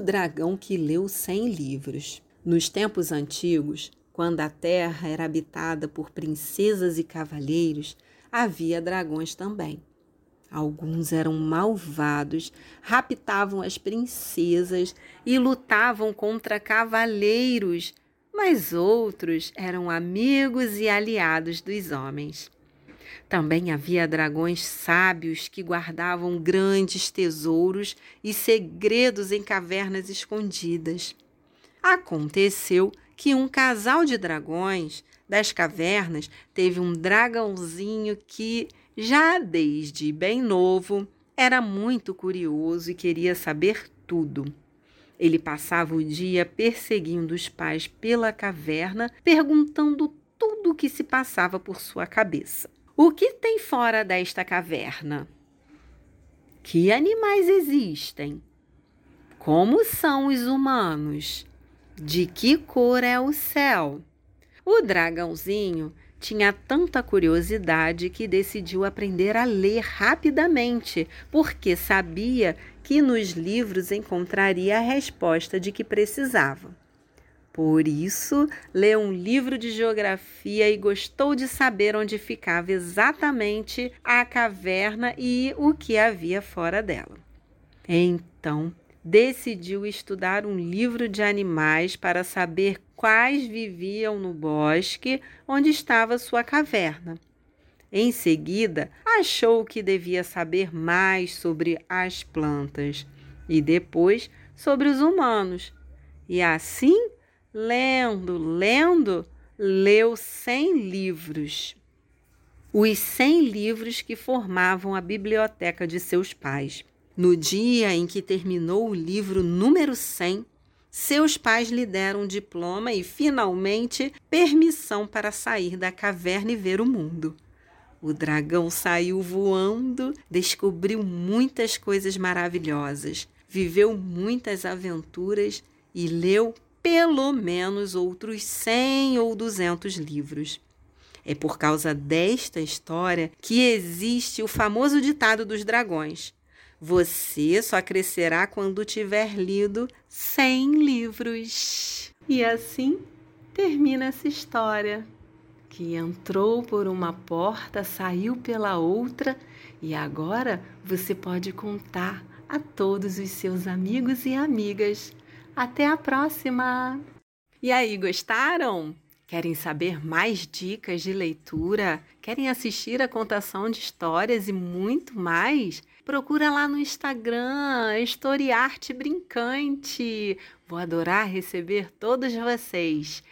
dragão que leu cem livros. Nos tempos antigos, quando a terra era habitada por princesas e cavalheiros, havia dragões também. Alguns eram malvados, raptavam as princesas e lutavam contra cavaleiros, mas outros eram amigos e aliados dos homens. Também havia dragões sábios que guardavam grandes tesouros e segredos em cavernas escondidas. Aconteceu que um casal de dragões das cavernas teve um dragãozinho que já desde bem novo, era muito curioso e queria saber tudo. Ele passava o dia perseguindo os pais pela caverna, perguntando tudo o que se passava por sua cabeça. O que tem fora desta caverna? Que animais existem? Como são os humanos? De que cor é o céu? O dragãozinho tinha tanta curiosidade que decidiu aprender a ler rapidamente, porque sabia que nos livros encontraria a resposta de que precisava. Por isso, leu um livro de geografia e gostou de saber onde ficava exatamente a caverna e o que havia fora dela. Então, decidiu estudar um livro de animais para saber quais viviam no bosque onde estava sua caverna. Em seguida, achou que devia saber mais sobre as plantas e depois sobre os humanos. E assim, lendo, lendo, leu cem livros. Os cem livros que formavam a biblioteca de seus pais. No dia em que terminou o livro número 100, seus pais lhe deram um diploma e, finalmente, permissão para sair da caverna e ver o mundo. O dragão saiu voando, descobriu muitas coisas maravilhosas, viveu muitas aventuras e leu pelo menos outros 100 ou 200 livros. É por causa desta história que existe o famoso ditado dos dragões você só crescerá quando tiver lido 100 livros. E assim termina essa história. Que entrou por uma porta, saiu pela outra e agora você pode contar a todos os seus amigos e amigas. Até a próxima! E aí, gostaram? Querem saber mais dicas de leitura? Querem assistir a contação de histórias e muito mais? Procura lá no Instagram, Historiarte Brincante. Vou adorar receber todos vocês.